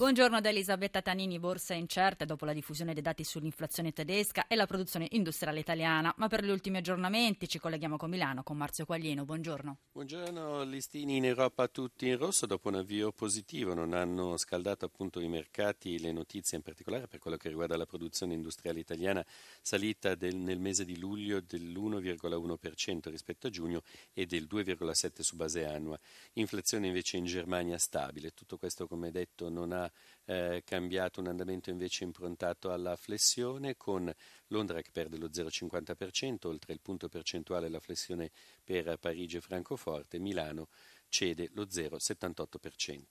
Buongiorno da Elisabetta Tanini, borsa incerte dopo la diffusione dei dati sull'inflazione tedesca e la produzione industriale italiana. Ma per gli ultimi aggiornamenti ci colleghiamo con Milano, con Marzio Quaglino. Buongiorno. Buongiorno, listini in Europa tutti in rosso dopo un avvio positivo. Non hanno scaldato appunto i mercati le notizie, in particolare per quello che riguarda la produzione industriale italiana, salita del, nel mese di luglio dell'1,1% rispetto a giugno e del 2,7% su base annua. Inflazione invece in Germania stabile. Tutto questo, come detto, non ha eh, cambiato un andamento invece improntato alla flessione con Londra che perde lo 0,50%, oltre il punto percentuale la flessione per Parigi e Francoforte, Milano cede lo 0,78%.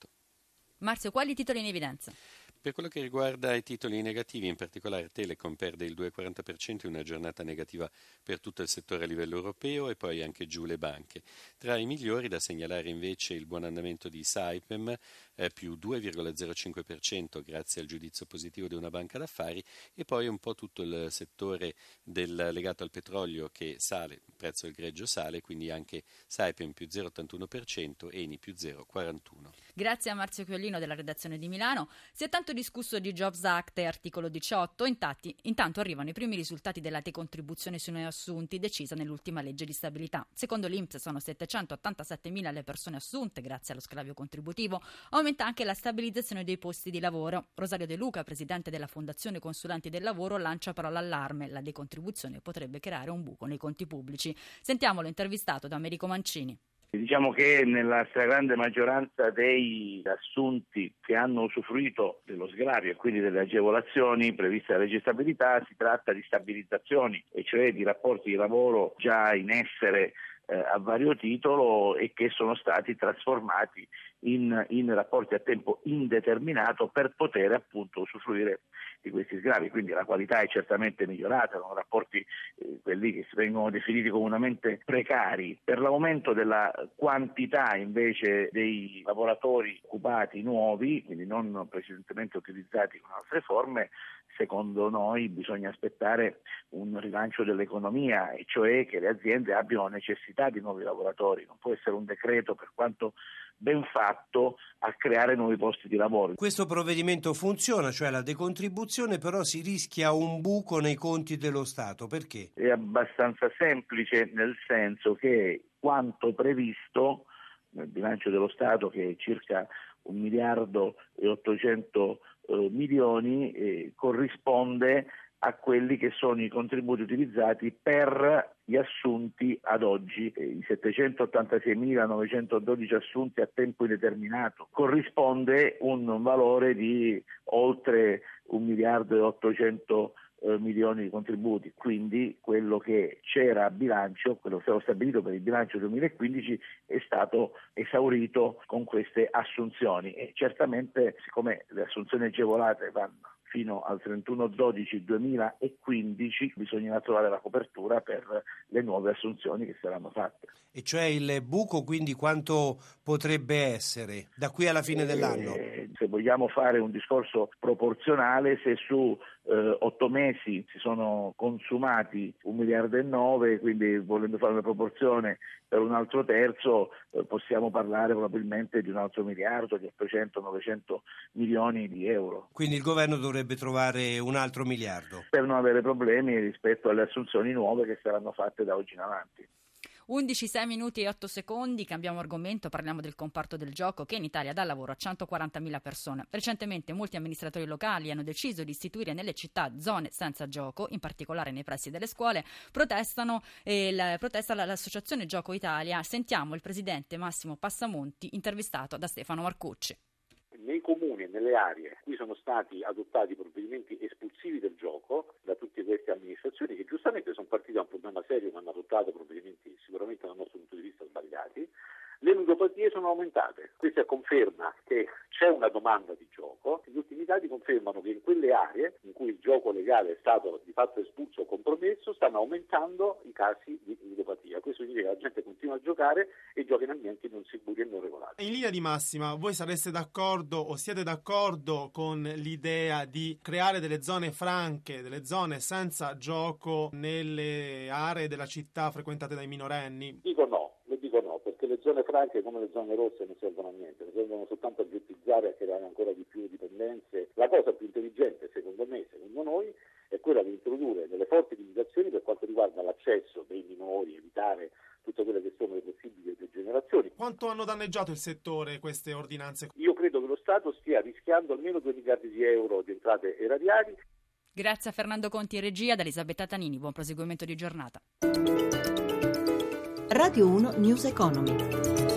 Marzio, quali titoli in evidenza? Per quello che riguarda i titoli negativi, in particolare Telecom perde il 2,40% in una giornata negativa per tutto il settore a livello europeo e poi anche giù le banche. Tra i migliori da segnalare invece il buon andamento di Saipem, eh, più 2,05% grazie al giudizio positivo di una banca d'affari e poi un po' tutto il settore del, legato al petrolio che sale, il prezzo del greggio sale, quindi anche Saipem più 0,81%, Eni più 0,41%. Grazie a Marzio Chiollino della redazione di Milano. Si è tanto discusso di Jobs Act e articolo 18, Intatti, intanto arrivano i primi risultati della decontribuzione sui neoassunti decisa nell'ultima legge di stabilità. Secondo l'Inps sono 787.000 le persone assunte grazie allo sclavio contributivo, aumenta anche la stabilizzazione dei posti di lavoro. Rosario De Luca, presidente della Fondazione Consulenti del Lavoro, lancia però l'allarme, la decontribuzione potrebbe creare un buco nei conti pubblici. Sentiamolo intervistato da Americo Mancini. Diciamo che nella stragrande maggioranza dei assunti che hanno usufruito dello sgravio e quindi delle agevolazioni previste dalla legge di stabilità si tratta di stabilizzazioni, e cioè di rapporti di lavoro già in essere eh, a vario titolo e che sono stati trasformati in, in, rapporti a tempo indeterminato per poter appunto usufruire di questi sgravi, quindi la qualità è certamente migliorata, sono rapporti eh, quelli che vengono definiti comunemente precari. Per l'aumento della quantità invece dei lavoratori occupati nuovi, quindi non precedentemente utilizzati con altre forme, secondo noi bisogna aspettare un rilancio dell'economia, e cioè che le aziende abbiano necessità di nuovi lavoratori, non può essere un decreto per quanto ben fatto a creare nuovi posti di lavoro. Questo provvedimento funziona, cioè la decontribuzione, però si rischia un buco nei conti dello Stato. Perché? È abbastanza semplice nel senso che quanto previsto nel bilancio dello Stato, che è circa un miliardo e 800 eh, milioni, eh, corrisponde a quelli che sono i contributi utilizzati per gli assunti ad oggi, i 786.912 assunti a tempo indeterminato, corrisponde un valore di oltre un miliardo e 800 eh, milioni di contributi, quindi quello che c'era a bilancio, quello che stava stabilito per il bilancio 2015 è stato esaurito con queste assunzioni e certamente siccome le assunzioni agevolate vanno fino al 31-12-2015 bisognerà trovare la copertura per le nuove assunzioni che saranno fatte. E cioè il buco quindi quanto potrebbe essere da qui alla fine dell'anno? Eh, se vogliamo fare un discorso proporzionale, se su eh, otto mesi si sono consumati un miliardo e nove, quindi volendo fare una proporzione per un altro terzo eh, possiamo parlare probabilmente di un altro miliardo, di 800-900 milioni di euro. Quindi il governo dovrebbe trovare un altro miliardo? Per non avere problemi rispetto alle assunzioni nuove che saranno fatte da oggi in avanti. 11, 6 minuti e 8 secondi, cambiamo argomento, parliamo del comparto del gioco che in Italia dà lavoro a 140.000 persone. Recentemente molti amministratori locali hanno deciso di istituire nelle città zone senza gioco, in particolare nei pressi delle scuole, protestano e la, protesta l'associazione Gioco Italia. Sentiamo il presidente Massimo Passamonti intervistato da Stefano Marcucci nei comuni e nelle aree in cui sono stati adottati provvedimenti espulsivi del gioco da tutte queste amministrazioni che giustamente sono partite da un problema serio ma hanno adottato provvedimenti sicuramente dal nostro punto di vista sbagliati, le ludopatie sono aumentate. Questa conferma che c'è una domanda di gioco. Gli ultimi dati confermano che in quelle aree cui il gioco legale è stato di fatto espulso o compromesso, stanno aumentando i casi di ludopatia. Questo significa che la gente continua a giocare e gioca in ambienti non sicuri e non regolati. In linea di massima, voi sareste d'accordo o siete d'accordo con l'idea di creare delle zone franche, delle zone senza gioco nelle aree della città frequentate dai minorenni? Dico no, lo dico no, perché le zone franche come le zone rosse non servono a niente, servono soltanto a ghettizzare e a creare ancora di più dipendenze. La cosa più intelligente, secondo me, secondo noi, è quella di introdurre delle forti limitazioni per quanto riguarda l'accesso dei minori, evitare tutte quelle che sono le possibili degenerazioni. Quanto hanno danneggiato il settore queste ordinanze? Io credo che lo Stato stia rischiando almeno 2 miliardi di euro di entrate erariali. Grazie a Fernando Conti e regia, da Elisabetta Tanini. Buon proseguimento di giornata. Radio 1 News Economy.